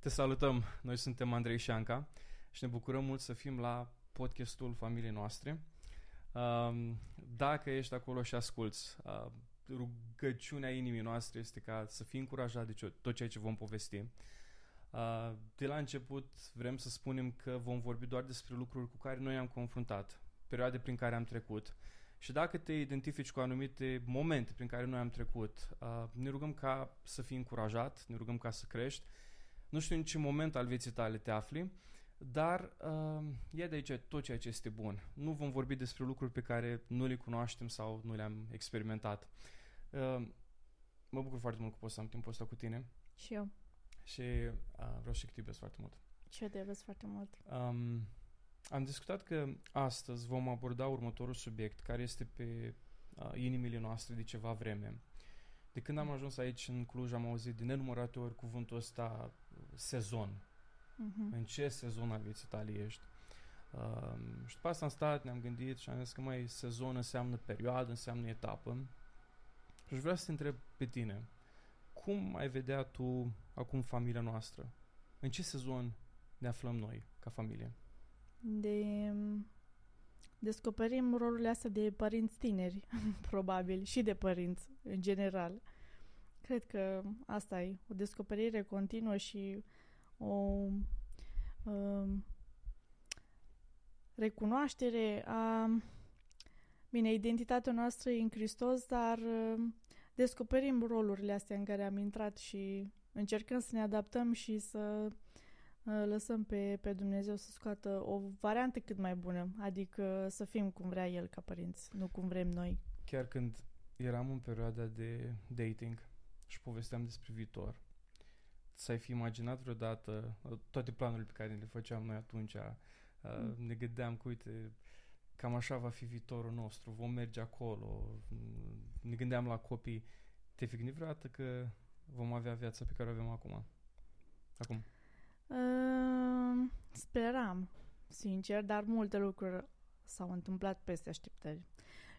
Te salutăm! Noi suntem Andrei și Șanca și ne bucurăm mult să fim la podcastul familiei noastre. Um, dacă ești acolo și asculți, uh, rugăciunea inimii noastre este ca să fii încurajat de tot ceea ce vom povesti. Uh, de la început vrem să spunem că vom vorbi doar despre lucruri cu care noi am confruntat, perioade prin care am trecut. Și dacă te identifici cu anumite momente prin care noi am trecut, uh, ne rugăm ca să fii încurajat, ne rugăm ca să crești. Nu știu în ce moment al vieții tale te afli, dar uh, e de aici tot ceea ce este bun. Nu vom vorbi despre lucruri pe care nu le cunoaștem sau nu le-am experimentat. Uh, mă bucur foarte mult că pot să am timpul ăsta cu tine. Și eu. Și uh, vreau și că te iubesc foarte mult. Și eu te iubesc foarte mult. Um, am discutat că astăzi vom aborda următorul subiect care este pe uh, inimile noastre de ceva vreme. De când am ajuns aici în Cluj am auzit de nenumărate ori cuvântul ăsta sezon. Uh-huh. În ce sezon al vieții tale ești? Uh, și după asta am stat, ne-am gândit și am zis că mai sezon înseamnă perioadă, înseamnă etapă. Și aș vrea să te întreb pe tine, cum ai vedea tu acum familia noastră? În ce sezon ne aflăm noi ca familie? De descoperim rolurile astea de părinți tineri, probabil, și de părinți, în general. Cred că asta e, o descoperire continuă și o um, recunoaștere a bine, identitatea noastră e în Hristos, dar um, descoperim rolurile astea în care am intrat și încercăm să ne adaptăm și să uh, lăsăm pe, pe Dumnezeu să scoată o variantă cât mai bună, adică să fim cum vrea El ca părinți, nu cum vrem noi. Chiar când eram în perioada de dating și povesteam despre viitor, ți-ai fi imaginat vreodată uh, toate planurile pe care le făceam noi atunci, uh, mm. ne gândeam că, uite, cam așa va fi viitorul nostru, vom merge acolo, ne gândeam la copii. Te-ai fi gândit vreodată că vom avea viața pe care o avem acum? Acum? Uh, speram, sincer, dar multe lucruri s-au întâmplat peste așteptări.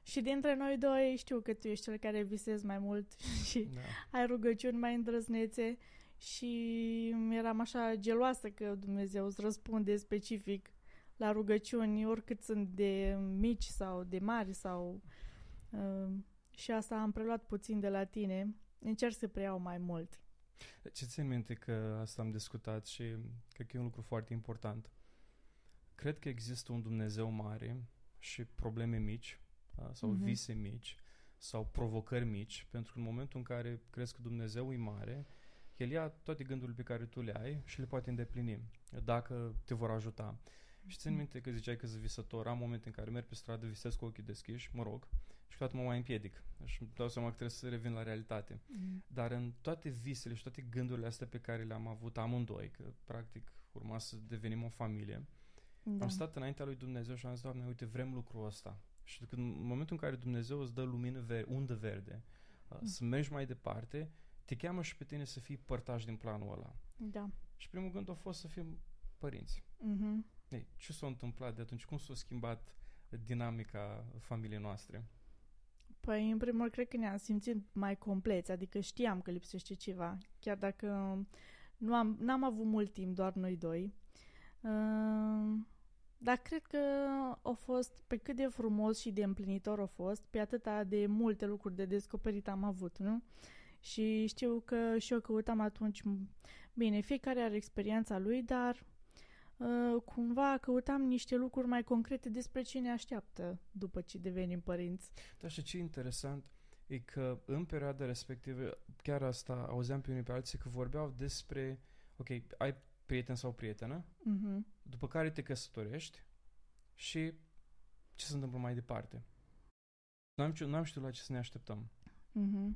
Și dintre noi doi știu că tu ești cel care visezi mai mult și da. ai rugăciuni mai îndrăznețe și eram așa geloasă că Dumnezeu îți răspunde specific la rugăciuni, oricât sunt de mici sau de mari sau... Uh, și asta am preluat puțin de la tine. Încerc să preiau mai mult. Ce țin minte că asta am discutat și cred că e un lucru foarte important. Cred că există un Dumnezeu mare și probleme mici sau mm-hmm. vise mici sau provocări mici, pentru că în momentul în care crezi că Dumnezeu e mare, El ia toate gândurile pe care tu le ai și le poate îndeplini, dacă te vor ajuta. Și țin minte că ziceai că sunt visător, am momente în care merg pe stradă, visez cu ochii deschiși, mă rog, și toată mă mai împiedic. Și îmi dau seama că trebuie să revin la realitate. Mm. Dar în toate visele și toate gândurile astea pe care le-am avut amândoi, că practic urma să devenim o familie, da. am stat înaintea lui Dumnezeu și am zis, Doamne, uite, vrem lucrul ăsta. Și când, în momentul în care Dumnezeu îți dă lumină ver- undă verde, uh, mm. să mergi mai departe, te cheamă și pe tine să fii părtaș din planul ăla. Da. Și primul gând a fost să fim părinți. Mm-hmm. Ei, ce s-a întâmplat de atunci? Cum s-a schimbat dinamica familiei noastre? Păi, în primul rând, cred că ne-am simțit mai compleți, adică știam că lipsește ceva, chiar dacă nu am, n-am avut mult timp, doar noi doi. Uh, dar cred că a fost, pe cât de frumos și de împlinitor a fost, pe atâta de multe lucruri de descoperit am avut, nu? Și știu că și eu căutam atunci, bine, fiecare are experiența lui, dar uh, cumva căutam niște lucruri mai concrete despre ce ne așteaptă după ce devenim părinți. Da, și ce interesant e că în perioada respectivă, chiar asta auzeam pe unii pe alții că vorbeau despre, ok, ai prieten sau prietenă, uh-huh. după care te căsătorești și ce se întâmplă mai departe. Nu am, nu am știut la ce să ne așteptăm. Uh-huh.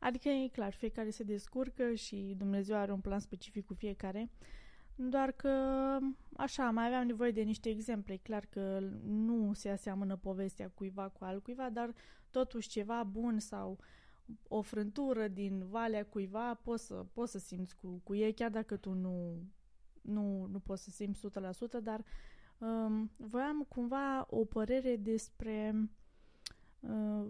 Adică e clar, fiecare se descurcă și Dumnezeu are un plan specific cu fiecare, doar că, așa, mai aveam nevoie de niște exemple. E clar că nu se aseamănă povestea cuiva cu altcuiva, dar totuși ceva bun sau o frântură din valea cuiva poți să, poți să simți cu, cu ei, chiar dacă tu nu, nu, nu poți să simți 100%, dar um, voiam cumva o părere despre uh,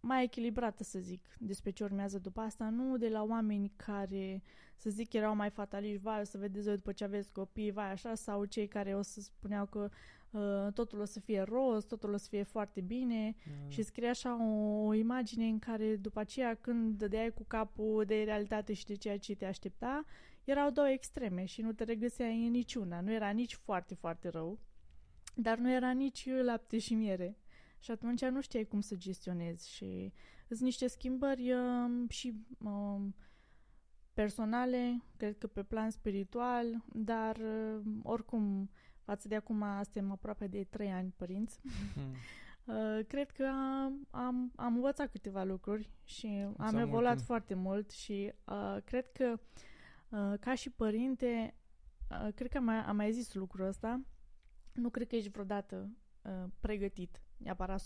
mai echilibrată, să zic, despre ce urmează după asta, nu de la oameni care, să zic, erau mai fataliști, vai, o să vedeți voi după ce aveți copii, vai, așa, sau cei care o să spuneau că uh, totul o să fie roz, totul o să fie foarte bine Da. și scrie așa o, o imagine în care după aceea când dădeai cu capul de realitate și de ceea ce te aștepta, erau două extreme și nu te regăseai în niciuna. Nu era nici foarte, foarte rău, dar nu era nici lapte și miere. Și atunci nu știai cum să gestionezi și sunt niște schimbări um, și um, personale, cred că pe plan spiritual, dar um, oricum față de acum suntem aproape de trei ani părinți. Hmm. Uh, cred că am, am, am învățat câteva lucruri și am mult evoluat timp. foarte mult și uh, cred că uh, ca și părinte, uh, cred că am mai, am mai zis lucrul ăsta, nu cred că ești vreodată uh, pregătit neapărat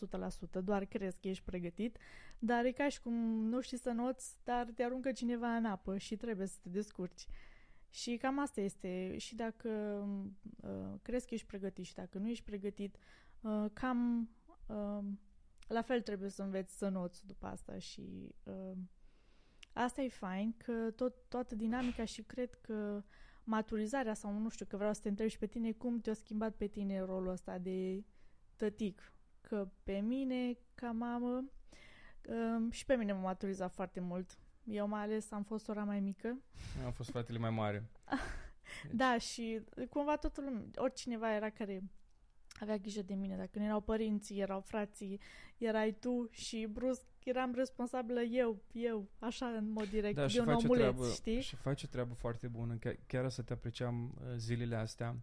100%, doar crezi că ești pregătit, dar e ca și cum nu știi să noți, dar te aruncă cineva în apă și trebuie să te descurci. Și cam asta este. Și dacă uh, crezi că ești pregătit și dacă nu ești pregătit, uh, cam uh, la fel trebuie să înveți să noți după asta și uh, asta e fain, că tot, toată dinamica și cred că maturizarea sau nu știu, că vreau să te întreb și pe tine cum te-a schimbat pe tine rolul ăsta de tătic. Că pe mine, ca mamă, uh, și pe mine m-a maturizat foarte mult. Eu mai ales am fost ora mai mică. Am fost fratele mai mare. Deci- Da, și cumva totul, lume- oricineva era care avea grijă de mine. Dacă nu erau părinții, erau frații, erai tu și brusc eram responsabilă eu, eu, așa în mod direct, Da, de și un face, omuleț, treabă, știi? și face treabă foarte bună. Chiar, chiar să te apreciam uh, zilele astea.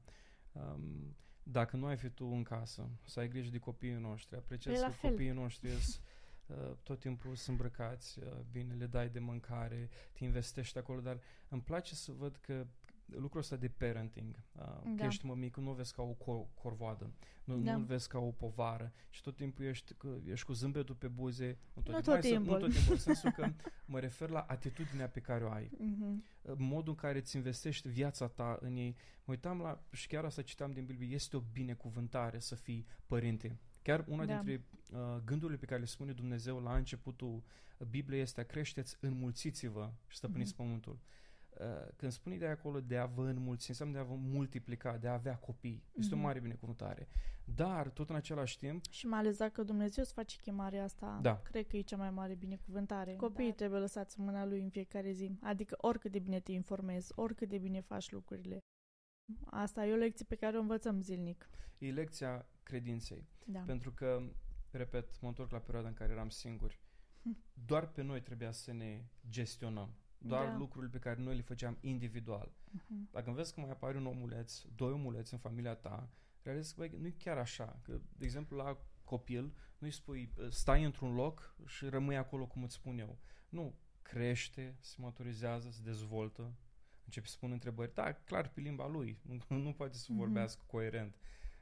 Um, dacă nu ai fi tu în casă, să ai grijă de copiii noștri, apreciezi Păi la că fel. copiii noștri sunt uh, tot timpul sunt îmbrăcați, uh, bine, le dai de mâncare, te investești acolo, dar îmi place să văd că lucrul ăsta de parenting, uh, că Da. ești mămic, nu o vezi ca o cor- corvoadă, nu, Da. nu-l vezi ca o povară și tot timpul ești, că, ești cu zâmbetul pe buze, nu tot, Nu timpul, tot hai să- timpul. nu tot timpul, în sensul că mă refer la atitudinea pe care o ai Mhm. modul în care îți investești viața ta în ei. Mă uitam la, și chiar asta citeam din Biblie, este o binecuvântare să fii părinte. Chiar una Da. dintre uh, gândurile pe care le spune Dumnezeu la începutul Bibliei este creșteți, înmulțiți-vă și stăpâniți Mhm. pământul. Uh, când spune de acolo de a vă înmulți, înseamnă de a vă multiplica, de a avea copii. Este Mhm. o mare binecuvântare. Dar, tot în același timp, Și mai ales dacă Dumnezeu îți face chemarea asta, Da. cred că e cea mai mare binecuvântare. Copiii Da. trebuie lăsați în mâna lui în fiecare zi. Adică oricât de bine te informezi, oricât de bine faci lucrurile. Asta e o lecție pe care o învățăm zilnic. e lecția credinței. Da. Pentru că, repet, mă întorc la perioada în care eram singuri. Doar pe noi trebuia să ne gestionăm. Doar Da. lucrurile pe care noi le făceam individual. Mhm. Dacă vezi că mai apare un omuleț, doi omuleți în familia ta, realizezi că băi, nu e chiar așa. Că, de exemplu, la copil, nu-i spui stai într-un loc și rămâi acolo cum îți spun eu. Nu, crește, se maturizează, se dezvoltă, începe să spun întrebări. Da, clar, pe limba lui, nu, nu poate să Mhm. vorbească coerent.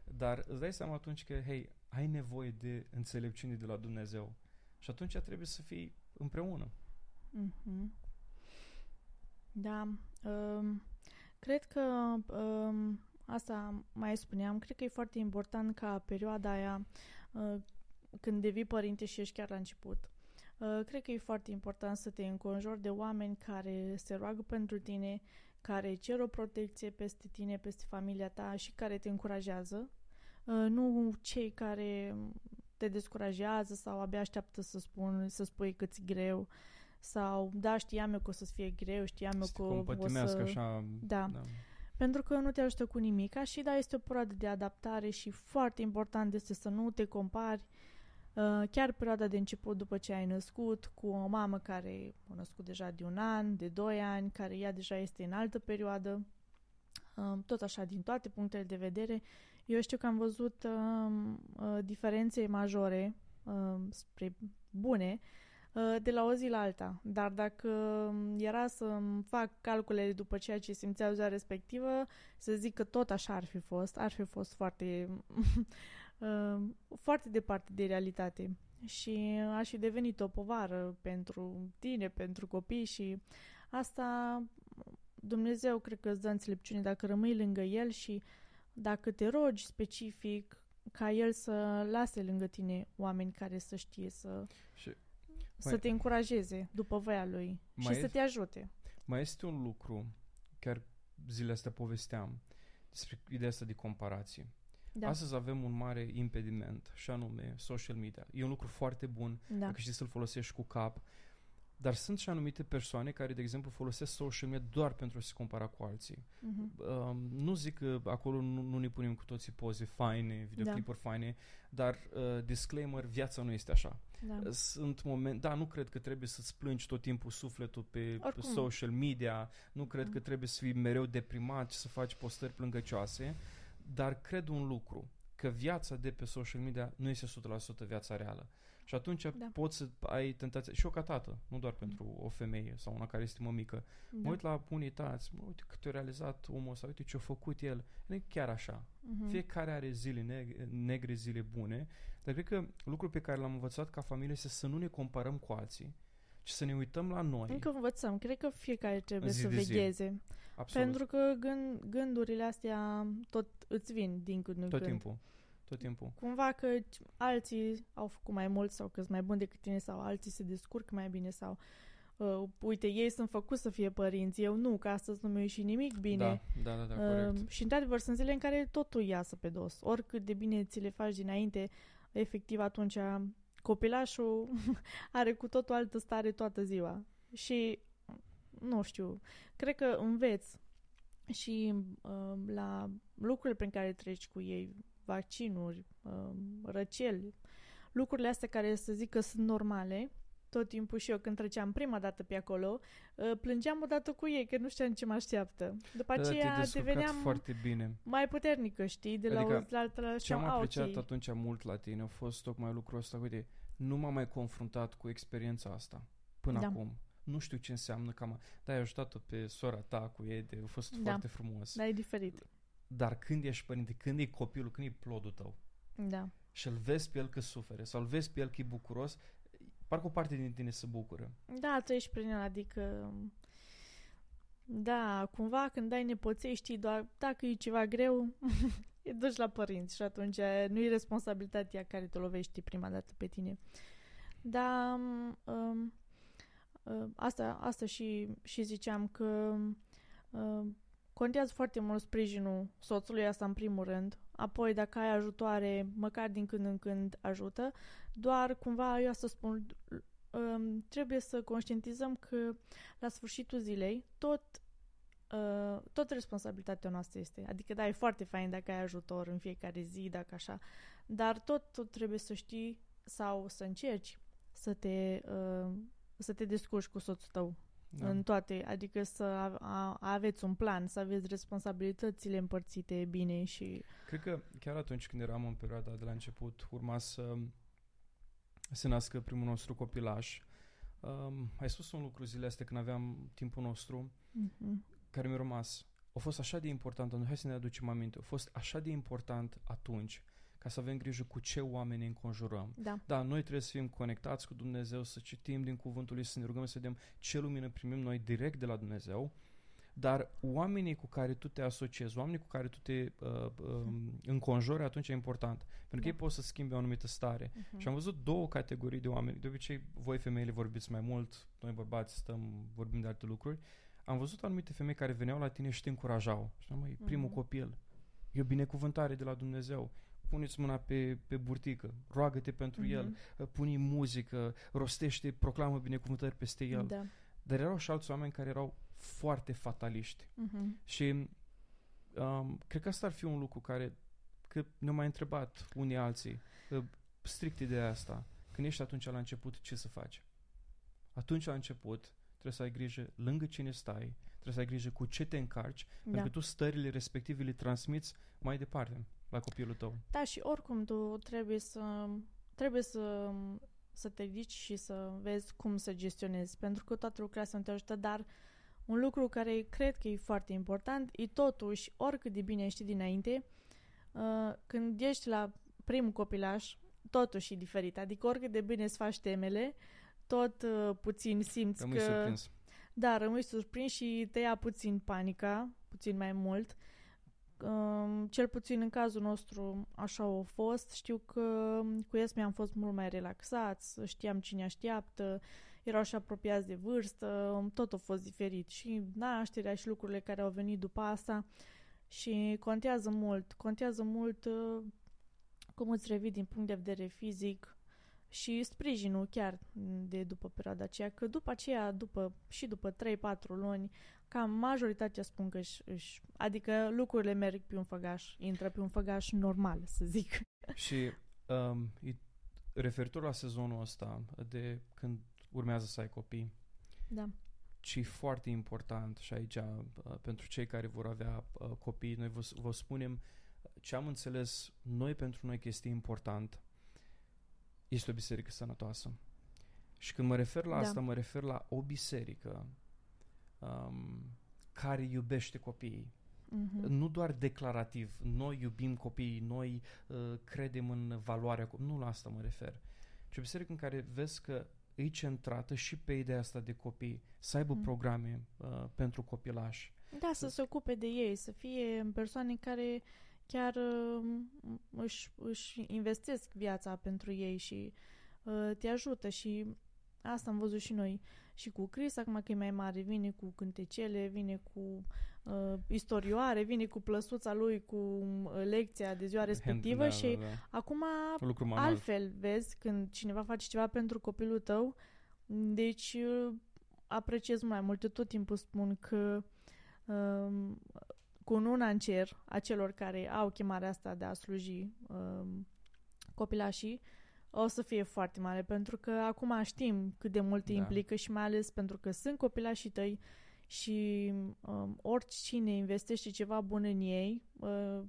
Dar îți dai seama atunci că, hei, ai nevoie de înțelepciune de la Dumnezeu. Și atunci trebuie să fii împreună. Mhm. Da. Um, cred că um, asta mai spuneam, cred că e foarte important ca perioada aia uh, când devii părinte și ești chiar la început. Uh, cred că e foarte important să te înconjori de oameni care se roagă pentru tine, care cer o protecție peste tine, peste familia ta și care te încurajează. Uh, nu cei care te descurajează sau abia așteaptă să, spun, să spui că ți greu sau da, știam eu că o să fie greu, știam eu Să te că o compătimească să... așa. Da. da. Pentru că nu te ajută cu nimic și da, este o perioadă de adaptare și foarte important este să nu te compari uh, chiar perioada de început după ce ai născut cu o mamă care a născut deja de un an, de doi ani, care ea deja este în altă perioadă, uh, tot așa din toate punctele de vedere. Eu știu că am văzut uh, uh, diferențe majore uh, spre bune uh, de la o zi la alta. Dar dacă era să fac calculele după ceea ce simțeau ziua respectivă, să zic că tot așa ar fi fost, ar fi fost foarte, uh, foarte departe de realitate. Și aș fi devenit o povară pentru tine, pentru copii și asta Dumnezeu cred că îți dă înțelepciune dacă rămâi lângă El și dacă te rogi specific ca El să lase lângă tine oameni care să știe să... Și Mai, să te încurajeze după voia lui și să te ajute. Mai este un lucru, chiar zilele astea povesteam, despre ideea asta de comparație. Da. Astăzi avem un mare impediment, și anume social media. E un lucru foarte bun da. dacă știi să-l folosești cu cap, dar sunt și anumite persoane care, de exemplu, folosesc social media doar pentru a se compara cu alții. Uh-huh. Uh, nu zic că acolo nu, nu ne punem cu toții poze faine, videoclipuri da. faine, dar, uh, disclaimer, viața nu este așa. Da. Sunt moment, da, nu cred că trebuie să-ți plângi tot timpul sufletul pe, pe social media, nu cred da. că trebuie să fii mereu deprimat și să faci postări plângăcioase, dar cred un lucru, că viața de pe social media nu este 100% viața reală. Și atunci da. poți să ai tentația, și eu ca tată, nu doar pentru mm. o femeie sau una care este mică, da. mă uit la unii tați, mă uite cât a realizat omul ăsta, uite ce a făcut el. Nu e chiar așa. Mm-hmm. Fiecare are zile negre, negre, zile bune, dar cred că lucrul pe care l-am învățat ca familie este să nu ne comparăm cu alții, ci să ne uităm la noi. Încă învățăm. Cred că fiecare trebuie zi să vegheze. Absolut. Pentru că gând, gândurile astea tot îți vin din când în Tot când. timpul tot timpul. Cumva că alții au făcut mai mult sau că sunt mai buni decât tine sau alții se descurc mai bine sau uh, uite, ei sunt făcuți să fie părinți, eu nu, că astăzi nu mi-a ieșit nimic bine. Da, da, da, da corect. Uh, și într-adevăr sunt zile în care totul iasă pe dos. Oricât de bine ți le faci dinainte, efectiv atunci copilașul are cu totul altă stare toată ziua. Și, nu știu, cred că înveți și uh, la lucrurile prin care treci cu ei, vaccinuri, um, răceli, lucrurile astea care să zic că sunt normale, tot timpul și eu când treceam prima dată pe acolo, uh, plângeam odată cu ei, că nu știam ce mă așteaptă. După da, aceea deveneam foarte bine. mai puternică, știi, de la adică, o la altă Ce am apreciat okay. atunci mult la tine a fost tocmai lucrul ăsta, uite, nu m-am mai confruntat cu experiența asta până da. acum. Nu știu ce înseamnă cam... Da, ai ajutat-o pe sora ta cu ei, de, a fost da. foarte frumos. Da, e diferit. Dar când ești părinte, când e copilul, când e plodul tău da. și îl vezi pe el că sufere sau îl vezi pe el că e bucuros, parcă o parte din tine se bucură. Da, tu ești prin el, adică da, cumva când dai nepoței știi doar dacă e ceva greu, e duci la părinți și atunci nu e responsabilitatea care te lovește prima dată pe tine. Dar um, um, asta, asta și, și ziceam că um, Contează foarte mult sprijinul soțului, asta în primul rând. Apoi, dacă ai ajutoare, măcar din când în când ajută. Doar, cumva, eu să spun, um, trebuie să conștientizăm că la sfârșitul zilei tot Uh, tot responsabilitatea noastră este. Adică, da, e foarte fain dacă ai ajutor în fiecare zi, dacă așa, dar tot, tot trebuie să știi sau să încerci să te, uh, să te descurci cu soțul tău da. în toate, adică să a, a, aveți un plan, să aveți responsabilitățile împărțite bine și... Cred că chiar atunci când eram în perioada de la început, urma să se nască primul nostru copilaș. Um, ai spus un lucru zilele astea când aveam timpul nostru, mm-hmm. care mi-a rămas. A fost așa de important, hai să ne aducem aminte, a fost așa de important atunci ca să avem grijă cu ce oameni înconjurăm. Da. da, noi trebuie să fim conectați cu Dumnezeu, să citim din Cuvântul Lui, să ne rugăm să vedem ce lumină primim noi direct de la Dumnezeu, dar oamenii cu care tu te asociezi, oamenii cu care tu te uh, uh, înconjori, atunci e important. Pentru că da. ei pot să schimbe o anumită stare. Uh-huh. Și am văzut două categorii de oameni. De obicei, voi femeile vorbiți mai mult, noi bărbați stăm, vorbim de alte lucruri. Am văzut anumite femei care veneau la tine și te încurajau. Și mai uh-huh. primul copil. E o binecuvântare de la Dumnezeu puneți mâna pe, pe burtică, roagă-te pentru mm-hmm. el, uh, pune muzică, rostește, proclamă binecuvântări peste el. Da. Dar erau și alți oameni care erau foarte fataliști. Mm-hmm. Și um, cred că asta ar fi un lucru care că ne-au mai întrebat unii alții, uh, strict ideea asta. Când ești atunci la început, ce să faci? Atunci la început trebuie să ai grijă lângă cine stai, trebuie să ai grijă cu ce te încarci, da. pentru că tu stările respective le transmiți mai departe la copilul tău. Da, și oricum tu trebuie să trebuie să să te ridici și să vezi cum să gestionezi, pentru că toate lucrurile sunt te ajută, dar un lucru care cred că e foarte important e totuși, oricât de bine știi dinainte, uh, când ești la primul copilaș, totuși e diferit. Adică oricât de bine îți faci temele, tot uh, puțin simți rămâi că... surprins. Da, rămâi surprins și te ia puțin panica, puțin mai mult Um, cel puțin în cazul nostru așa a fost. Știu că cu Esme am fost mult mai relaxați, știam cine așteaptă, erau și apropiați de vârstă, tot a fost diferit. Și nașterea și lucrurile care au venit după asta și contează mult. Contează mult uh, cum îți revii din punct de vedere fizic și sprijinul chiar de după perioada aceea, că după aceea, după, și după 3-4 luni, cam majoritatea spun că își, își, adică lucrurile merg pe un făgaș, intră pe un făgaș normal, să zic. Și um, referitor la sezonul ăsta, de când urmează să ai copii, da. și foarte important și aici uh, pentru cei care vor avea uh, copii, noi vă, vă spunem ce am înțeles noi pentru noi că este important este o biserică sănătoasă. Și când mă refer la da. asta, mă refer la o biserică um, care iubește copiii. Uh-huh. Nu doar declarativ, noi iubim copiii, noi uh, credem în valoarea copiii, nu la asta mă refer. Ci o biserică în care vezi că e centrată și pe ideea asta de copii, să aibă uh-huh. programe uh, pentru copilași. Da, să se ocupe de ei, să fie persoane care chiar uh, își, își investesc viața pentru ei și uh, te ajută și asta am văzut și noi și cu Chris, acum că e mai mare, vine cu cântecele, vine cu uh, istorioare, vine cu plăsuța lui, cu uh, lecția de ziua respectivă Hand, da, și da, da. acum Lucru altfel vezi când cineva face ceva pentru copilul tău, deci uh, apreciez mai mult. Eu tot timpul spun că uh, cu una în cer a celor care au chemarea asta de a sluji um, copilașii o să fie foarte mare, pentru că acum știm cât de mult da. implică și mai ales pentru că sunt copilașii tăi și um, oricine investește ceva bun în ei, uh,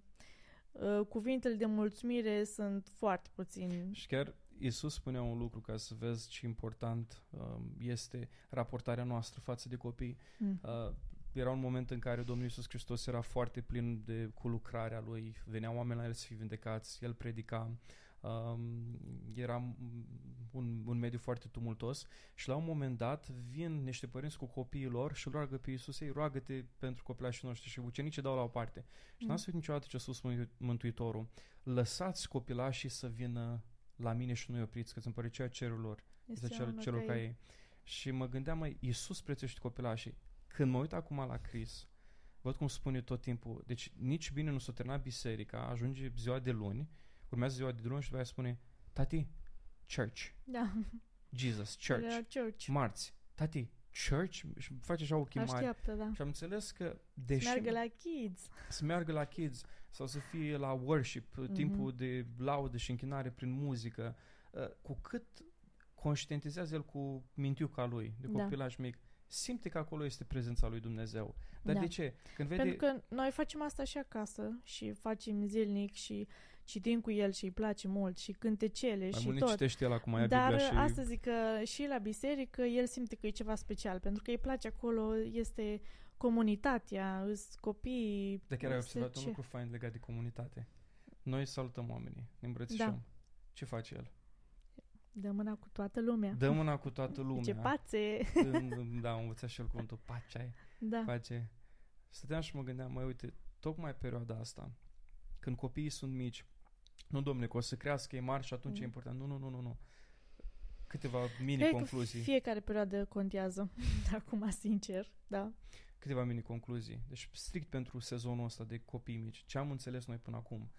uh, cuvintele de mulțumire sunt foarte puțini. Și chiar Isus spunea un lucru ca să vezi ce important um, este raportarea noastră față de copii. Mm. Uh, era un moment în care Domnul Iisus Hristos era foarte plin de cu lucrarea lui, veneau oameni la el să fie vindecați, el predica, um, era un, un mediu foarte tumultos și la un moment dat vin niște părinți cu copiii lor și îl roagă pe Iisus, ei roagă-te pentru copilașii noștri și ucenicii dau la o parte. Mm. Și n-am spus niciodată ce a spus Mântuitorul, lăsați copilașii să vină la mine și nu-i opriți, că îți împărăcea cerul lor, este cel, celor ca ei. Și mă gândeam, mai Iisus prețuiește copilașii. Când mă uit acum la Chris, văd cum spune tot timpul, deci nici bine nu s-a terminat biserica, ajunge ziua de luni, urmează ziua de luni și după spune, tati, church. Da. Jesus, church. church. Marți, tati, church și face așa ochii mari. Așteaptă, da. Și am înțeles că deși... Să meargă la kids. Să meargă la kids sau să fie la worship, mm-hmm. timpul de laudă și închinare prin muzică, uh, cu cât conștientizează el cu mintiuca lui, de da. copilaj da. mic, simte că acolo este prezența lui Dumnezeu. Dar da. de ce? Când vede... Pentru că noi facem asta și acasă și facem zilnic și citim cu el și îi place mult și cântecele mai și mult tot. citește el acum, Dar Biblia și... asta zic că și la biserică el simte că e ceva special, pentru că îi place acolo, este comunitatea, îs copii... De chiar ai observat ce? un lucru fain legat de comunitate. Noi salutăm oamenii, ne îmbrățișăm. Da. Ce face el? Dă mâna cu toată lumea. Dă mâna cu toată lumea. Ce pațe! da, am învățat și el cuvântul pacea Da. Pace. Stăteam și mă gândeam, mai uite, tocmai perioada asta, când copiii sunt mici, nu, domnule, că o să crească, e mari și atunci mm. e important. Nu, nu, nu, nu, nu. Câteva mini-concluzii. fiecare perioadă contează, acum, sincer, da. Câteva mini-concluzii. Deci, strict pentru sezonul ăsta de copii mici, ce am înțeles noi până acum,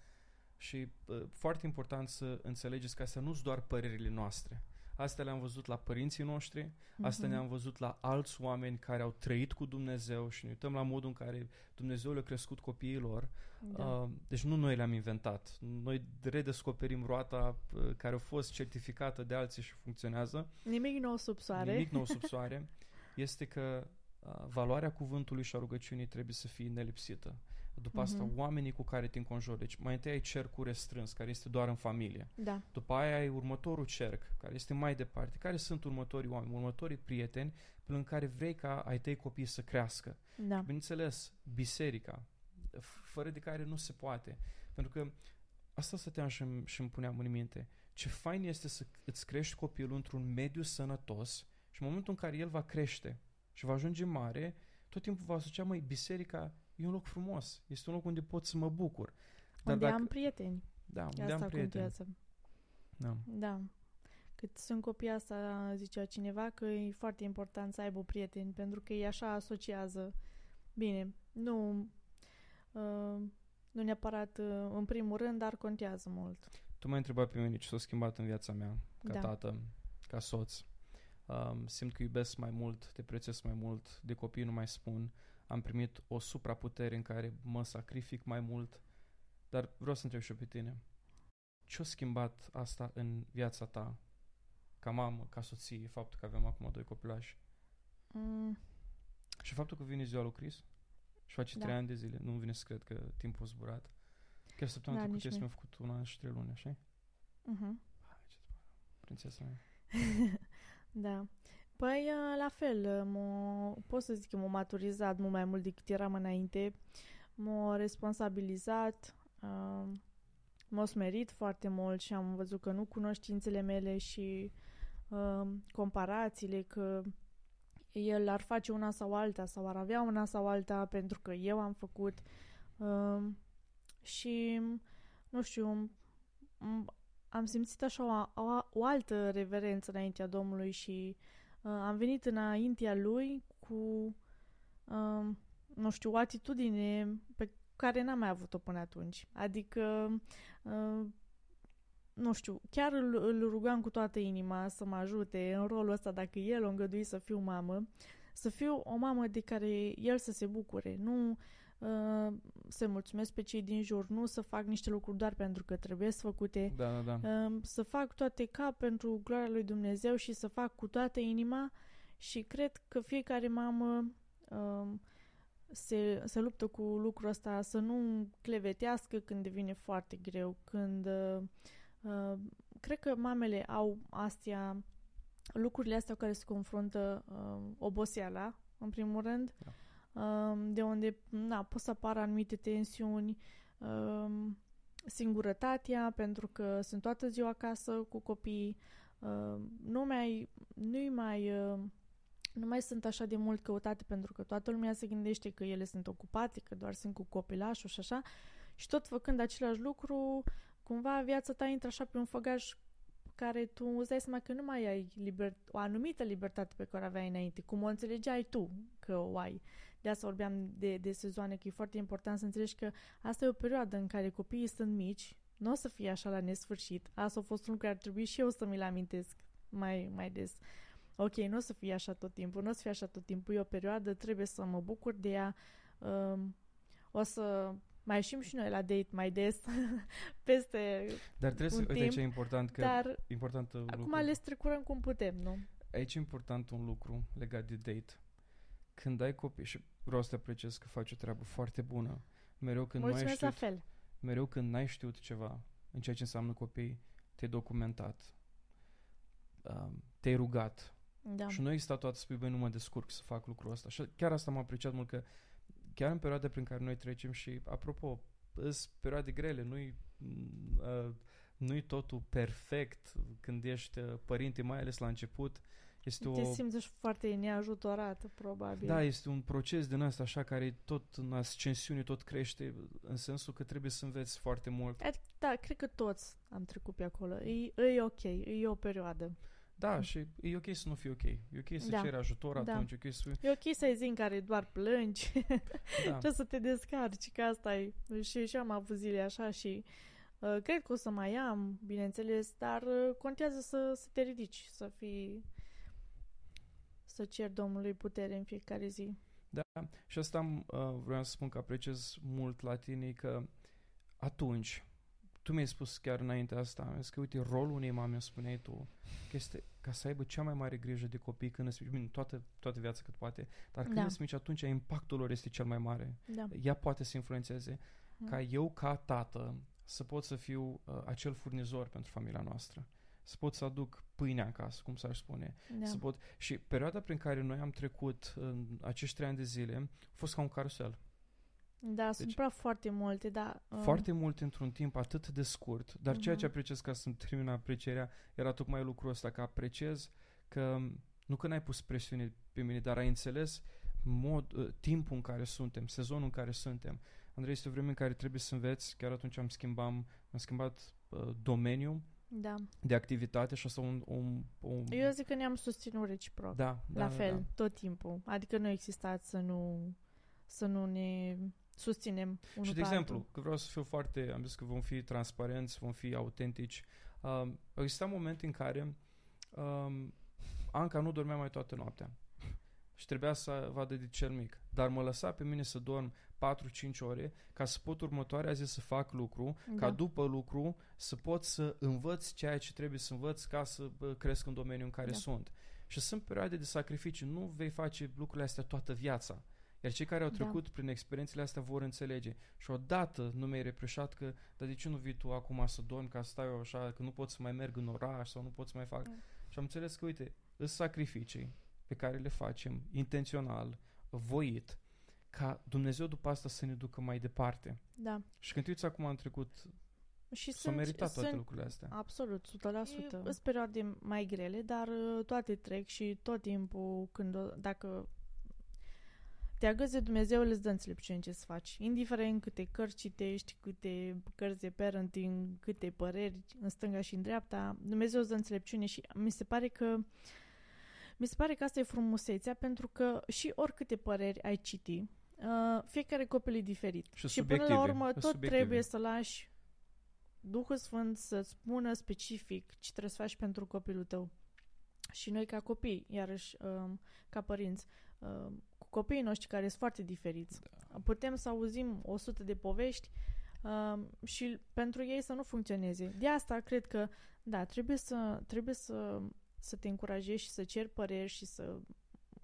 și uh, foarte important să înțelegeți că astea nu sunt doar părerile noastre. Astea le-am văzut la părinții noștri, uh-huh. astea ne-am văzut la alți oameni care au trăit cu Dumnezeu și ne uităm la modul în care Dumnezeu le-a crescut copiilor. Da. Uh, deci nu noi le-am inventat. Noi redescoperim roata uh, care a fost certificată de alții și funcționează. Nimic nou sub soare. Nimic nou sub soare. Este că uh, valoarea cuvântului și a rugăciunii trebuie să fie nelipsită. După asta, uh-huh. oamenii cu care te înconjori. Deci, mai întâi ai cercul restrâns, care este doar în familie. Da. După aia ai următorul cerc, care este mai departe. Care sunt următorii oameni, următorii prieteni, în care vrei ca ai tăi copii să crească. Da. Și, bineînțeles, biserica, fără de care nu se poate. Pentru că asta stăteam și îmi, și îmi puneam în minte. Ce fain este să îți crești copilul într-un mediu sănătos și în momentul în care el va crește și va ajunge mare, tot timpul va asocia, măi, biserica e un loc frumos. Este un loc unde pot să mă bucur. Dar unde dacă... am prieteni. Da, unde Asta am prieteni. Contează. Da. da. Cât sunt copii asta, zicea cineva, că e foarte important să aibă prieteni, pentru că ei așa asociază. Bine, nu, uh, nu neapărat uh, în primul rând, dar contează mult. Tu m-ai întrebat pe mine ce s-a schimbat în viața mea, ca da. tată, ca soț. Um, simt că iubesc mai mult, te prețesc mai mult, de copii nu mai spun. Am primit o supraputere în care mă sacrific mai mult. Dar vreau să întreb și pe tine. Ce-a schimbat asta în viața ta? Ca mamă, ca soție, faptul că avem acum doi copilași? Mm. Și faptul că vine ziua lui Chris? Și face da. trei ani de zile. Nu vine să cred că timpul a zburat. Chiar săptămâna da, trecută mi-a făcut un an și trei luni, așa Mhm. Prințesa mea. da. Păi, uh, la fel, m pot să zic că m-a maturizat mult mai mult decât eram înainte. M-a responsabilizat, uh, m-a smerit foarte mult și am văzut că nu cunoștințele mele și uh, comparațiile, că el ar face una sau alta sau ar avea una sau alta pentru că eu am făcut uh, și nu știu am simțit așa o, o, o altă reverență înaintea Domnului și uh, am venit înaintea lui cu uh, nu știu, o atitudine pe care n-am mai avut-o până atunci. Adică uh, nu știu, chiar îl, îl rugam cu toată inima să mă ajute în rolul ăsta, dacă el o îngădui să fiu mamă, să fiu o mamă de care el să se bucure, nu uh, să mulțumesc pe cei din jur, nu să fac niște lucruri doar pentru că trebuie să făcute, da, da, da. Uh, să fac toate ca pentru gloria lui Dumnezeu și să fac cu toată inima și cred că fiecare mamă uh, se, se luptă cu lucrul ăsta, să nu clevetească când devine foarte greu, când uh, Uh, cred că mamele au astea, lucrurile astea cu care se confruntă uh, oboseala, în primul rând, da. Uh, de unde na, pot să apară anumite tensiuni, uh, singurătatea, pentru că sunt toată ziua acasă cu copii, uh, nu mai, nu mai, uh, nu mai sunt așa de mult căutate pentru că toată lumea se gândește că ele sunt ocupate, că doar sunt cu copilașul și așa, și tot făcând același lucru, cumva viața ta intră așa pe un făgaș care tu îți dai seama că nu mai ai liber, o anumită libertate pe care o aveai înainte, cum o înțelegeai tu că o ai. De asta vorbeam de, de sezoane, că e foarte important să înțelegi că asta e o perioadă în care copiii sunt mici, nu o să fie așa la nesfârșit. Asta a fost un lucru care ar trebui și eu să mi-l amintesc mai, mai des. Ok, nu o să fie așa tot timpul, nu o să fie așa tot timpul, e o perioadă, trebuie să mă bucur de ea. Um, o să mai ieșim și noi la date mai des peste Dar trebuie un să, timp, uite, e important că dar important acum lucru. le strecurăm cum putem, nu? Aici e important un lucru legat de date. Când ai copii și vreau să te apreciez că faci o treabă foarte bună, mereu când Mulțumesc nu ai știut, la fel. mereu când n-ai știut ceva în ceea ce înseamnă copii, te-ai documentat, um, te-ai rugat. Da. Și nu există toată să spui, băi, nu mă descurc să fac lucrul ăsta. Și chiar asta m-a apreciat mult că chiar în perioada prin care noi trecem și, apropo, sunt perioade grele, nu-i, uh, nu-i totul perfect când ești uh, părinte, mai ales la început. Este Te o... simți foarte neajutorată, probabil. Da, este un proces din ăsta așa care tot în ascensiune tot crește în sensul că trebuie să înveți foarte mult. Da, cred că toți am trecut pe acolo. E, e ok, e o perioadă. Da, mm. și e ok să nu fii ok. E ok să da. ceri ajutor da. atunci, e ok să E ok să ai zi în care doar plângi, da. ce să te descarci, că asta e. Și, și am avut zile așa și uh, cred că o să mai am, bineînțeles, dar uh, contează să, să te ridici, să fii să cer Domnului putere în fiecare zi. Da, și asta uh, vreau să spun că apreciez mult la tine că atunci, tu mi-ai spus chiar înainte asta, mi că uite, rolul unei mame, spuneai tu, că este ca să aibă cea mai mare grijă de copii când sunt mici, toată, toată viața cât poate, dar când da. sunt mici, atunci impactul lor este cel mai mare. Da. Ea poate să influențeze. Da. Ca eu, ca tată, să pot să fiu uh, acel furnizor pentru familia noastră. Să pot să aduc pâinea acasă, cum s-ar spune. Da. Să pot... Și perioada prin care noi am trecut în acești trei ani de zile a fost ca un carusel. Da, deci, sunt prea foarte multe, da. Uh. Foarte multe într-un timp atât de scurt, dar uh-huh. ceea ce mhm. apreciez ca să-mi termin aprecierea era tocmai lucrul ăsta, că apreciez că nu că n-ai pus presiune pe mine, dar ai înțeles mod, uh, timpul în care suntem, sezonul în care suntem. Andrei, este o vreme în care trebuie să înveți, chiar atunci am, schimbam, am schimbat uh, domeniul Da. de activitate și asta un, un, un Eu zic că ne-am susținut reciproc. da, da, la da, fel, da. tot timpul. Adică nu a existat să nu, să nu ne susținem unul Și de pe exemplu, altul. că vreau să fiu foarte, am zis că vom fi transparenți, vom fi autentici. Um, au existat momente în care um, Anca nu dormea mai toată noaptea și trebuia să vadă de cel mic. Dar mă lăsa pe mine să dorm 4-5 ore ca să pot următoarea zi să fac lucru, ca Da. după lucru să pot să învăț ceea ce trebuie să învăț ca să bă, cresc în domeniul în care Da. sunt. Și sunt perioade de sacrificiu. Nu vei face lucrurile astea toată viața. Iar cei care au Da. trecut prin experiențele astea vor înțelege. Și odată nu mi-ai reproșat că, dar de ce nu vii tu acum să dormi, ca să stai eu așa, că nu pot să mai merg în oraș sau nu pot să mai fac. Da. Și am înțeles că, uite, sunt sacrificii pe care le facem intențional, voit, ca Dumnezeu după asta să ne ducă mai departe. Da. Și când te uiți acum în trecut, Și s-au meritat toate sunt, lucrurile astea. Absolut, 100%. E- Sunt perioade mai grele, dar uh, toate trec și tot timpul când o, dacă te agăzi de Dumnezeu, îți dă înțelepciune ce să faci. Indiferent câte cărți citești, câte cărți de parenting, câte păreri în stânga și în dreapta, Dumnezeu îți dă înțelepciune și mi se pare că mi se pare că asta e frumusețea, pentru că și oricâte păreri ai citi, uh, fiecare copil e diferit. Și și până la subiective, urmă sunt tot subiective. trebuie să lași Duhul Sfânt să spună specific ce trebuie să faci pentru copilul tău. Și noi ca copii, iarăși um, ca părinți, um, cu copiii noștri care sunt foarte diferiți, Da. putem să auzim 100 de povești um, și pentru ei să nu funcționeze. De asta cred că, da, trebuie să, trebuie să, să te încurajezi și să ceri păreri și să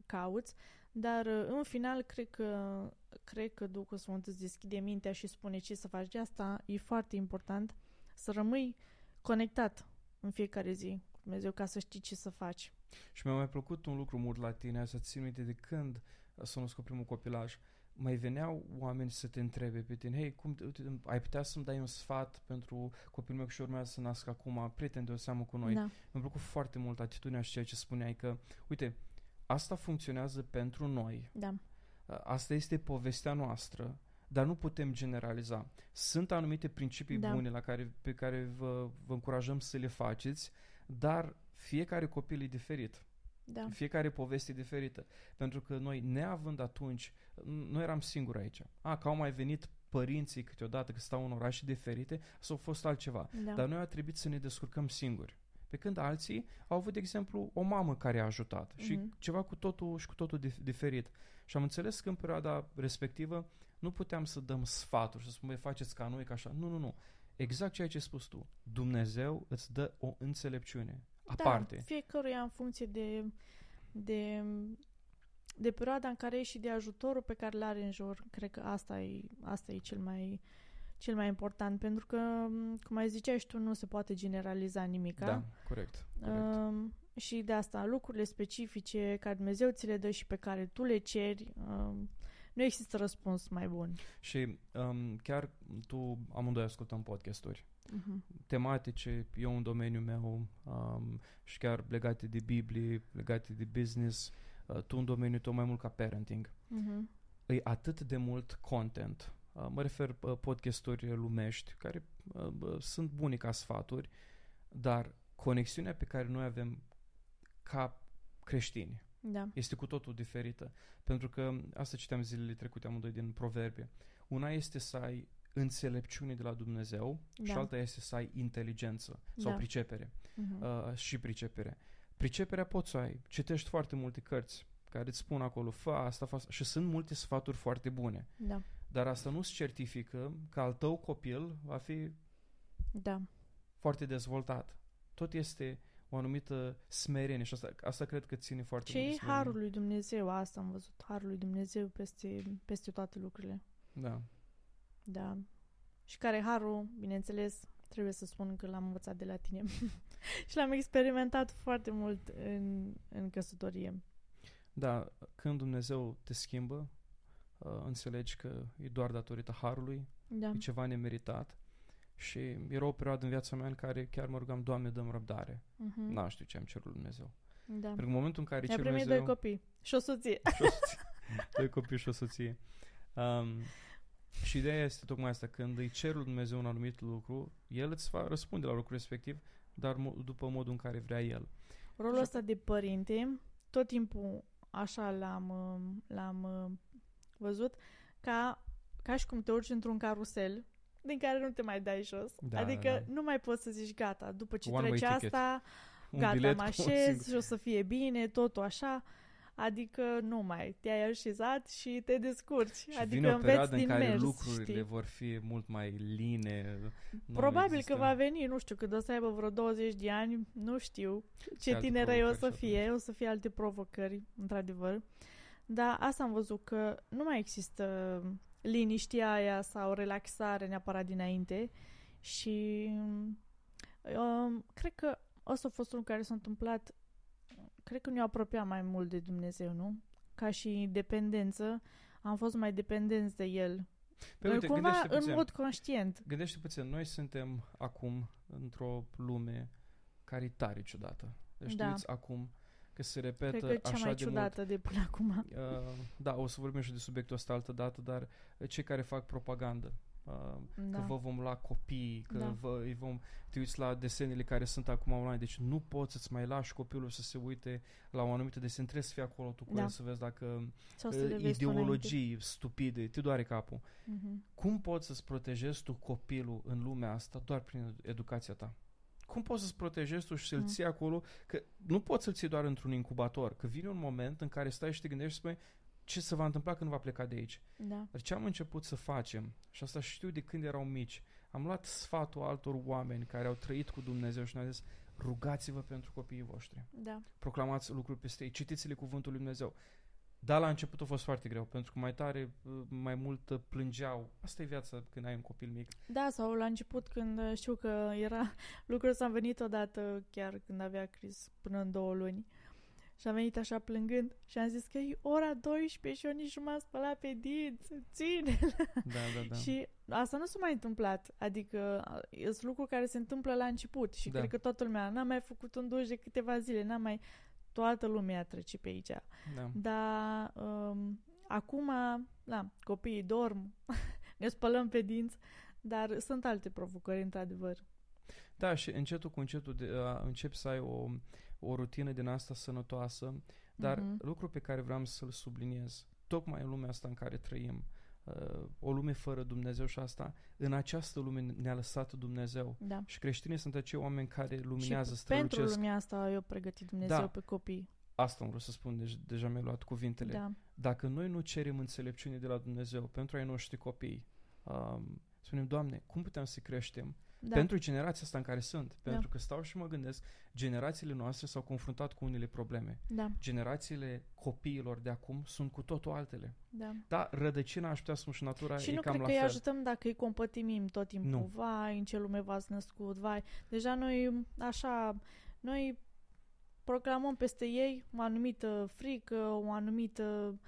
cauți, dar uh, în final cred că, cred că Duhul Sfânt îți deschide mintea și spune ce să faci. De asta e foarte important să rămâi conectat în fiecare zi cu Dumnezeu ca să știi ce să faci. Și mi-a mai plăcut un lucru mult la tine, să țin minte de când s-a născut primul copilaj. Mai veneau oameni să te întrebe pe tine, hei, cum, uite, ai putea să-mi dai un sfat pentru copilul meu și urmează să nască acum, prieten de o seamă cu noi. Da, Mi-a plăcut foarte mult atitudinea și ceea ce spuneai că, uite, asta funcționează pentru noi, da, asta este povestea noastră, dar nu putem generaliza. Sunt anumite principii Da. bune la care, pe care vă, vă încurajăm să le faceți, dar fiecare copil e diferit. Da, Fiecare poveste e diferită. Pentru că noi, neavând atunci, noi eram singuri aici. A, că au mai venit părinții câteodată că stau în orașe diferite, sau a fost altceva. da. Dar noi a trebuit să ne descurcăm singuri. Pe când alții au avut, de exemplu, o mamă care a ajutat și Mhm. ceva cu totul și cu totul dif- diferit. Și am înțeles că în perioada respectivă nu puteam să dăm sfaturi, să spunem, "Băi, faceți ca noi, ca așa. Nu, nu, nu. Exact ceea ce ai spus tu. Dumnezeu îți dă o înțelepciune aparte. Da, fiecăruia în funcție de, de, de perioada în care e și de ajutorul pe care îl are în jur. Cred că asta e, asta e cel mai cel mai important, pentru că, m, cum ai ziceai și tu, nu se poate generaliza nimic. da corect. corect. Um, și de asta, lucrurile specifice care Dumnezeu ți le dă și pe care tu le ceri, um, nu există răspuns mai bun. Și um, chiar tu, amândoi ascultăm podcasturi Mhm. tematice, eu în domeniul meu um, și chiar legate de Biblie, legate de business, uh, tu în domeniul tău mai mult ca parenting. Mhm. E atât de mult content. Uh, mă refer uh, podcasturi lumești care uh, bă, sunt bune ca sfaturi, dar conexiunea pe care noi avem ca creștini Da, este cu totul diferită. Pentru că asta citeam zilele trecute amândoi din proverbe. Una este să ai înțelepciune de la Dumnezeu și Da. alta este să ai inteligență sau Da. pricepere Mhm. uh, și pricepere. Priceperea poți să ai. Citești foarte multe cărți care îți spun acolo, fă asta, fă asta. Și sunt multe sfaturi foarte bune. da, Dar asta nu-ți certifică că al tău copil va fi da, foarte dezvoltat. Tot este o anumită smerenie și asta, asta cred că ține foarte Ce mult e de smerenie. harul lui Dumnezeu? Asta am văzut. Harul lui Dumnezeu peste, peste toate lucrurile. Da. Da. Și care harul, bineînțeles, trebuie să spun că l-am învățat de la tine. și l-am experimentat foarte mult în, în căsătorie. Da, când Dumnezeu te schimbă, uh, înțelegi că e doar datorită harului, Da. e ceva nemeritat. Și era o perioadă în viața mea în care chiar mă rugam, Doamne, dăm răbdare. Mhm. N-am știu ce am cerut lui Dumnezeu. Da. Pentru că în momentul în care Mi-a cer primit Dumnezeu... doi copii și o soție. și o soție- doi copii și o soție. Um, și ideea este tocmai asta, când îi cer lui Dumnezeu un anumit lucru, El îți va răspunde la lucrul respectiv, dar mo- după modul în care vrea El. Rolul ăsta de părinte, tot timpul așa l-am, uh, l-am uh, văzut, ca, ca și cum te urci într-un carusel din care nu te mai dai jos. Da, adică da, da. nu mai poți să zici gata, după ce One-way trece ticket. asta, Un gata, bilet mă cu un așez singur- și o să fie bine, totul așa. Adică nu mai, te-ai așezat și te descurci. Și adică vine o înveți perioadă în din care mers, lucrurile știi? vor fi mult mai line. nu Probabil există că va veni, nu știu, când o să aibă vreo 20 de ani, nu știu ce alte tinerei o să provocări și fie, o să fie alte provocări, într-adevăr. Dar asta am văzut că nu mai există liniștea aia sau relaxare neapărat dinainte și um, cred că ăsta a fost unul care s-a întâmplat, cred că ne-a apropiat mai mult de Dumnezeu, nu? Ca și dependență, am fost mai dependenți de El. Păi Dar uite, cumva gândește în puțin. mod conștient. Gândește puțin, noi suntem acum într-o lume care e tare ciudată. Deci Da. știți acum că se repetă Cred că cea așa mai de ciudată de până acum. mult. Uh, da, o să vorbim și de subiectul ăsta altă dată, dar uh, cei care fac propagandă, uh, Da. că vă vom lua copii, că Da. vă, îi vom, te uiți la desenele care sunt acum online, deci nu poți să-ți mai lași copilul să se uite la o anumită desen, trebuie să fii acolo tu cu Da. el să vezi dacă Sau să uh, le vezi tu ideologii stupide, te doare capul. înainte. Mhm. Cum poți să-ți protejezi tu copilul în lumea asta doar prin educația ta? Cum poți să-ți protejezi tu și să-l Mm. ții acolo? Că nu poți să-l ții doar într-un incubator. Că vine un moment în care stai și te gândești și spui ce se va întâmpla când va pleca de aici. Da. Dar ce am început să facem, și asta știu de când erau mici, am luat sfatul altor oameni care au trăit cu Dumnezeu și ne-au zis rugați-vă pentru copiii voștri. Da. Proclamați lucruri peste ei, citiți-le cuvântul lui Dumnezeu. Da, la început a fost foarte greu, pentru că mai tare, mai mult uh, plângeau. Asta e viața când ai un copil mic. Da, sau la început când uh, știu că era lucrul ăsta am venit odată chiar când avea Chris până în două luni. Și am venit așa plângând și am zis că e ora 12 și eu nici nu m-am spălat pe dinți, ține Da, da, da. Și asta nu s-a mai întâmplat. Adică uh, sunt lucruri care se întâmplă la început și Da. cred că toată lumea n-a mai făcut un duș de câteva zile, n-a mai... Toată lumea trece pe aici. da. Dar um, acum, da, copiii dorm, ne spălăm pe dinți, dar sunt alte provocări, într-adevăr. Da, și încetul cu încetul de, uh, începi să ai o, o rutină din asta sănătoasă, dar Mhm. lucru pe care vreau să-l subliniez, tocmai în lumea asta în care trăim, uh, o lume fără Dumnezeu și asta, în această lume ne-a lăsat Dumnezeu. Da. Și creștinii sunt acei oameni care luminează, și pentru strălucesc. lumea asta eu pregătit Dumnezeu Da. pe copii. Asta am vrut să spun, deci deja mi-ai luat cuvintele. Da. Dacă noi nu cerem înțelepciune de la Dumnezeu pentru ai noștri copii, um, spunem, Doamne, cum putem să creștem? Da. Pentru generația asta în care sunt. Da. Pentru că stau și mă gândesc, generațiile noastre s-au confruntat cu unele probleme. Da, Generațiile copiilor de acum sunt cu totul altele. da. Da, rădăcina, aș putea spune și natura Și e nu cam cred la că îi fel. ajutăm dacă îi compătimim tot timpul. Nu. Vai, în ce lume v-ați născut, vai. Deja noi, așa, noi proclamăm peste ei o anumită frică, o anumită...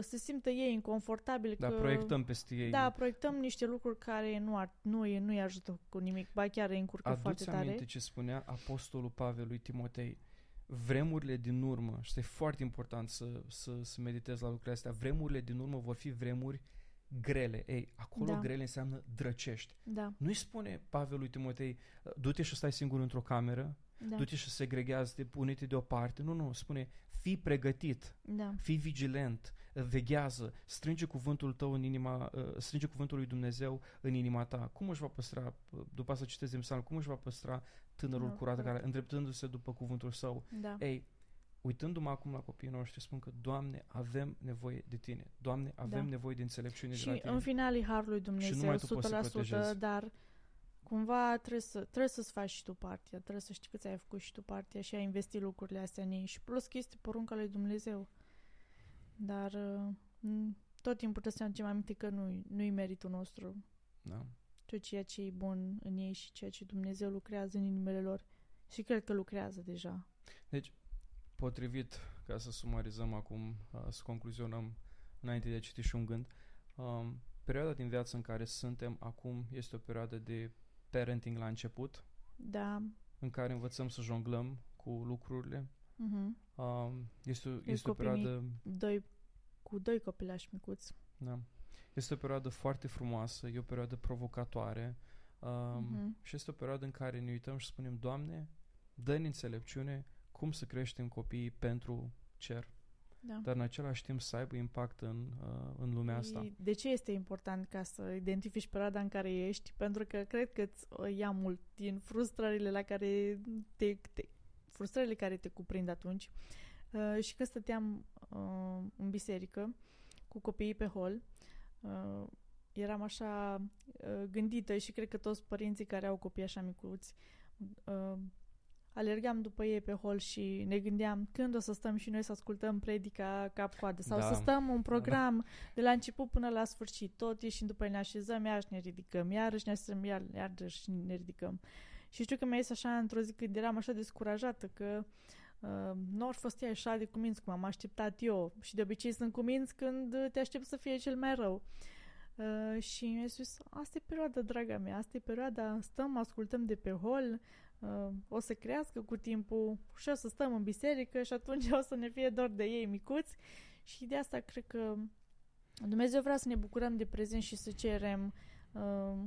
se simtă ei inconfortabil Da, că... proiectăm peste ei. Da, proiectăm niște lucruri care nu, ar, nu, îi- nu îi ajută cu nimic, ba chiar îi încurcă foarte Aduți tare. aminte ce spunea Apostolul Pavel lui Timotei. Vremurile din urmă, și este foarte important să, să, să meditezi la lucrurile astea, vremurile din urmă vor fi vremuri grele. Ei, acolo Da. grele înseamnă drăcești. Da, Nu-i spune Pavel lui Timotei, du-te și stai singur într-o cameră, da, du-te și segregează-te, pune-te deoparte. Nu, nu, spune, fii pregătit, da, fii vigilent, veghează, strânge cuvântul tău în inima, uh, strânge cuvântul lui Dumnezeu în inima ta. Cum își va păstra, uh, după asta citesc din psalm, cum își va păstra tânărul Tânărul curat, curat. care îndreptându-se după cuvântul său? da. Ei, uitându-mă acum la copiii noștri, spun că, Doamne, avem nevoie de Tine. Doamne, avem Da. nevoie de înțelepciune de la Și Tine. în final e harul lui Dumnezeu, numai tu poți să 100%, protejezi. dar cumva trebuie, să, trebuie să-ți faci și tu partea, trebuie să știi că ți-ai făcut și tu partea și ai investit lucrurile astea în ei și plus că este porunca lui Dumnezeu. Dar uh, m, tot timpul trebuie să ne aducem aminte că nu, nu-i meritul nostru, Da. ci ceea ce e bun în ei și ceea ce Dumnezeu lucrează în inimile lor. Și cred că lucrează deja. Potrivit, ca să sumarizăm acum, uh, să concluzionăm înainte de a citi și un gând, um, perioada din viață în care suntem acum este o perioadă de parenting la început, Da. în care învățăm să jonglăm cu lucrurile. Mhm. Um, este o, este o copii mici. perioadă... Doi cu doi copilași micuți. Da. Este o perioadă foarte frumoasă, e o perioadă provocatoare um, uh-huh. și este o perioadă în care ne uităm și spunem, Doamne, dă-ne înțelepciune cum să creștem copiii pentru cer. Da. Dar în același timp să aibă impact în, uh, în lumea păi, asta. De ce este important ca să identifici perioada în care ești? Pentru că cred că îți ia mult din frustrările la care te, te frustrările care te cuprind atunci. Uh, și când stăteam uh, în biserică cu copiii pe hol, uh, eram așa uh, gândită și cred că toți părinții care au copii așa micuți uh, alergam după ei pe hol și ne gândeam când o să stăm și noi să ascultăm predica cap-coadă sau da. să stăm un program da. de la început până la sfârșit, tot ieșind după ne așezăm, iarăși ne ridicăm, iarăși ne așezăm, iar, iarăși ne ridicăm. Și știu că mi-a ies așa într-o zi când eram așa descurajată că uh, nu ar fost ea așa de cuminți cum am așteptat eu și de obicei sunt cuminți când te aștept să fie cel mai rău. Uh, și mi-a spus, asta e perioada, draga mea, asta e perioada, stăm, ascultăm de pe hol, uh, o să crească cu timpul și o să stăm în biserică și atunci o să ne fie dor de ei micuți și de asta cred că Dumnezeu vrea să ne bucurăm de prezent și să cerem uh,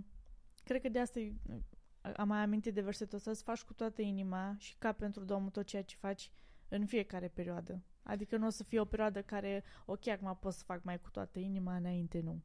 cred că de asta am mai amintit de versetul ăsta, să faci cu toată inima și ca pentru Domnul tot ceea ce faci în fiecare perioadă. Adică nu o să fie o perioadă care, ok, acum pot să fac mai cu toată inima, înainte nu.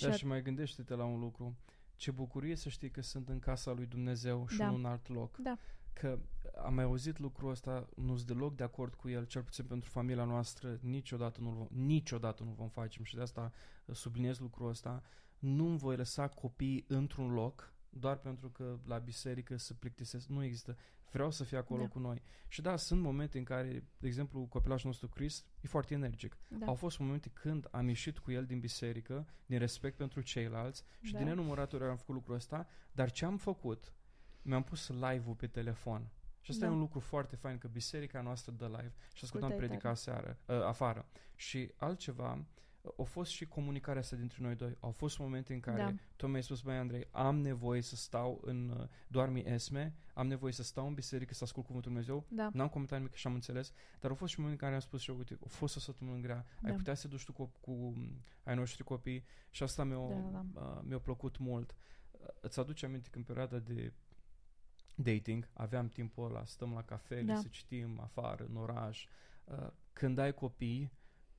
Da, și, și mai gândește-te la un lucru. Ce bucurie să știi că sunt în casa lui Dumnezeu și da. nu în alt loc. Da. Că am mai auzit lucrul ăsta, nu sunt deloc de acord cu el, cel puțin pentru familia noastră, niciodată nu vom, niciodată nu vom face și de asta subliniez lucrul ăsta. Nu voi lăsa copiii într-un loc doar pentru că la biserică se plictisesc. Nu există. Vreau să fie acolo da. cu noi. Și da, sunt momente în care, de exemplu, copilașul nostru Chris e foarte energic. Da. Au fost momente când am ieșit cu el din biserică, din respect pentru ceilalți și da. din nenumărate ori am făcut lucrul ăsta, dar ce am făcut? Mi-am pus live-ul pe telefon. Și asta da. e un lucru foarte fain, că biserica noastră dă live și ascultam predica seară, uh, afară. Și altceva, au fost și comunicarea asta dintre noi doi. Au fost momente în care da. tu mi-ai spus, băi Andrei, am nevoie să stau în uh, doar esme, am nevoie să stau în biserică, să ascult cuvântul Dumnezeu. Da. N-am comentat nimic și am înțeles, dar au fost și momente în care am spus și eu, uite, a fost o săptămână grea, da. ai putea să duci tu cu, cu um, ai noștri copii și asta mi-a, da, da. Uh, mi-a plăcut mult. Uh, îți aduce aminte că în perioada de dating aveam timpul ăla, stăm la cafele, da. să citim afară, în oraș. Uh, când ai copii,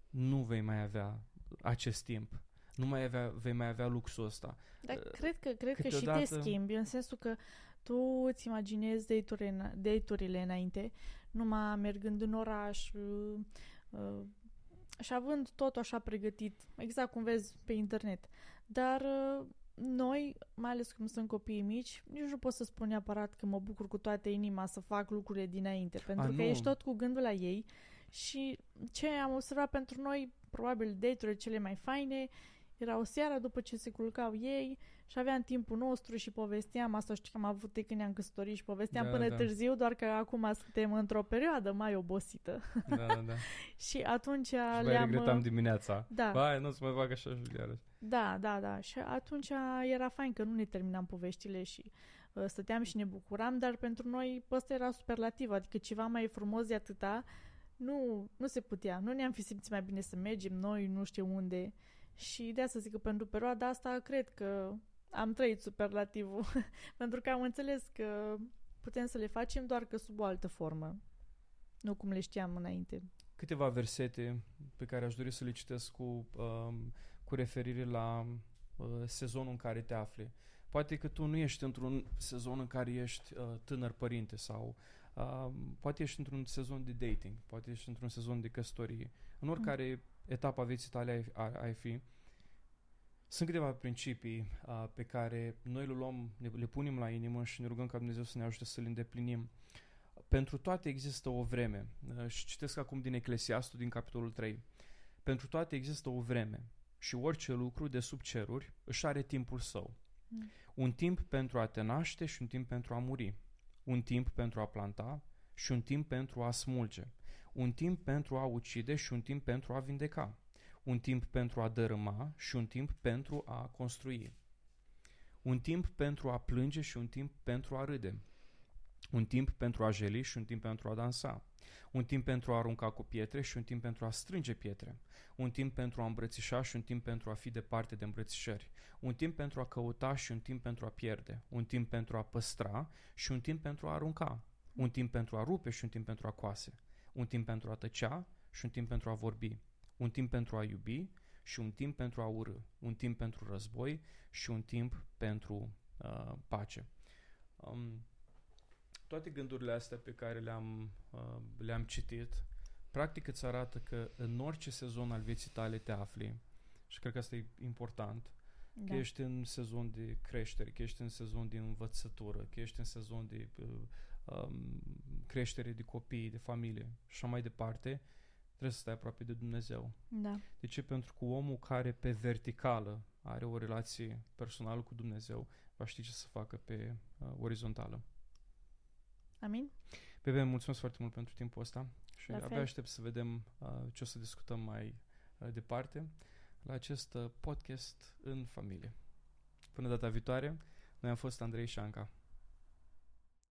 nu vei mai avea acest timp. Nu mai avea, vei mai avea luxul ăsta. Dar uh, cred că, cred Câteodată... că și te schimbi, în sensul că tu îți imaginezi date-urile, date-urile înainte, numai mergând în oraș uh, uh, și având tot așa pregătit, exact cum vezi pe internet. Dar uh, noi, mai ales când sunt copiii mici, nici nu pot să spun neapărat că mă bucur cu toată inima să fac lucrurile dinainte, pentru A, că nu. ești tot cu gândul la ei și ce am observat pentru noi, probabil date cele mai faine, era o seară după ce se culcau ei și aveam timpul nostru și povesteam, asta știu că am avut de când ne-am căsătorit și povesteam da, până da. târziu, doar că acum suntem într-o perioadă mai obosită. Da, da. și atunci și le-am... regretam dimineața. Da. Vai, nu să mai fac așa și iarăși. Da, da, da. Și atunci era fain că nu ne terminam poveștile și uh, stăteam și ne bucuram, dar pentru noi ăsta era superlativ, adică ceva mai frumos de atâta nu, nu se putea. Nu ne-am fi simțit mai bine să mergem noi, nu știu unde. Și de asta zic că pentru perioada asta cred că am trăit superlativul. pentru că am înțeles că putem să le facem doar că sub o altă formă. Nu cum le știam înainte. Câteva versete pe care aș dori să le citesc cu, um, cu referire la uh, sezonul în care te afli. Poate că tu nu ești într-un sezon în care ești uh, tânăr părinte sau Uh, poate ești într-un sezon de dating, poate ești într-un sezon de căsătorie. În oricare mm. etapă a vieții tale ai, ai, ai fi, sunt câteva principii uh, pe care noi le luăm, le, le punem la inimă și ne rugăm ca Dumnezeu să ne ajute să le îndeplinim. Pentru toate există o vreme. Uh, și citesc acum din Eclesiastul, din capitolul 3. Pentru toate există o vreme și orice lucru de sub ceruri își are timpul său. Mm. Un timp pentru a te naște și un timp pentru a muri un timp pentru a planta și un timp pentru a smulge, un timp pentru a ucide și un timp pentru a vindeca, un timp pentru a dărâma și un timp pentru a construi, un timp pentru a plânge și un timp pentru a râde, un timp pentru a jeli și un timp pentru a dansa, Un timp pentru a arunca cu pietre și un timp pentru a strânge pietre. Un timp pentru a îmbrățișa și un timp pentru a fi departe de îmbrățișări. Un timp pentru a căuta și un timp pentru a pierde. Un timp pentru a păstra și un timp pentru a arunca. Un timp pentru a rupe și un timp pentru a coase. Un timp pentru a tăcea și un timp pentru a vorbi. Un timp pentru a iubi și un timp pentru a urâ. Un timp pentru război și un timp pentru uh, pace. Um, toate gândurile astea pe care le-am, uh, le-am citit, practic îți arată că în orice sezon al vieții tale te afli, și cred că asta e important, da. că ești în sezon de creștere, că ești în sezon de învățătură, că ești în sezon de uh, um, creștere de copii, de familie și așa mai departe, trebuie să stai aproape de Dumnezeu. Da. De ce? Pentru că omul care pe verticală are o relație personală cu Dumnezeu va ști ce să facă pe uh, orizontală. Amin. Bebe, mulțumesc foarte mult pentru timpul ăsta și La abia fel. aștept să vedem uh, ce o să discutăm mai uh, departe la acest uh, podcast în familie. Până data viitoare, noi am fost Andrei Șanca.